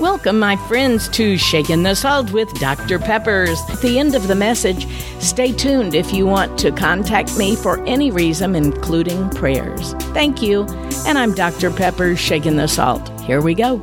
Welcome, my friends, to Shaking the Salt with Dr. Peppers. At the end of the message, stay tuned if you want to contact me for any reason, including prayers. Thank you. And I'm Dr. Peppers, Shaking the Salt. Here we go.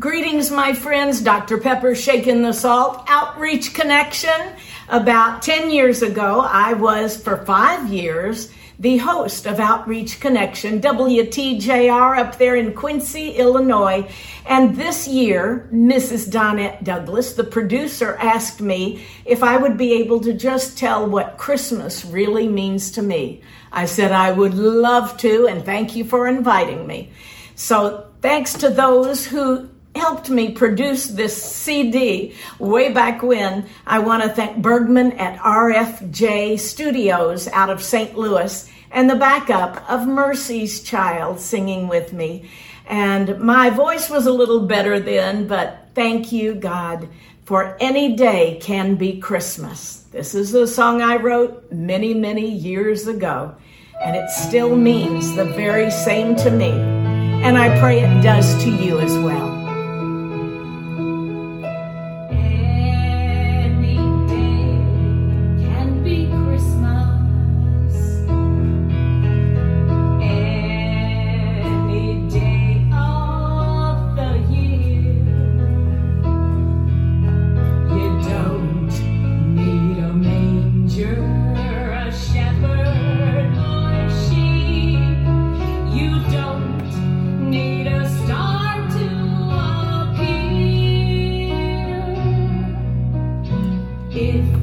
Greetings, my friends. Dr. Pepper Shaking the Salt Outreach Connection. About 10 years ago, I was for five years the host of Outreach Connection, WTJR, up there in Quincy, Illinois. And this year, Mrs. Donette Douglas, the producer, asked me if I would be able to just tell what Christmas really means to me. I said I would love to, and thank you for inviting me. So, thanks to those who helped me produce this CD way back when. I want to thank Bergman at RFJ Studios out of St. Louis and the backup of Mercy's Child singing with me. And my voice was a little better then, but thank you, God, for any day can be Christmas. This is a song I wrote many, many years ago, and it still means the very same to me. And I pray it does to you as well. if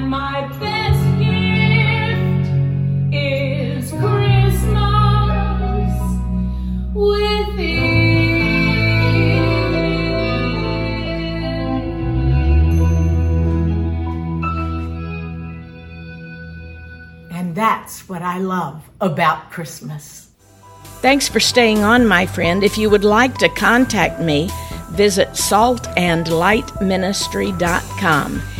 And my best gift is Christmas with And that's what I love about Christmas. Thanks for staying on, my friend. If you would like to contact me, visit saltandlightministry.com.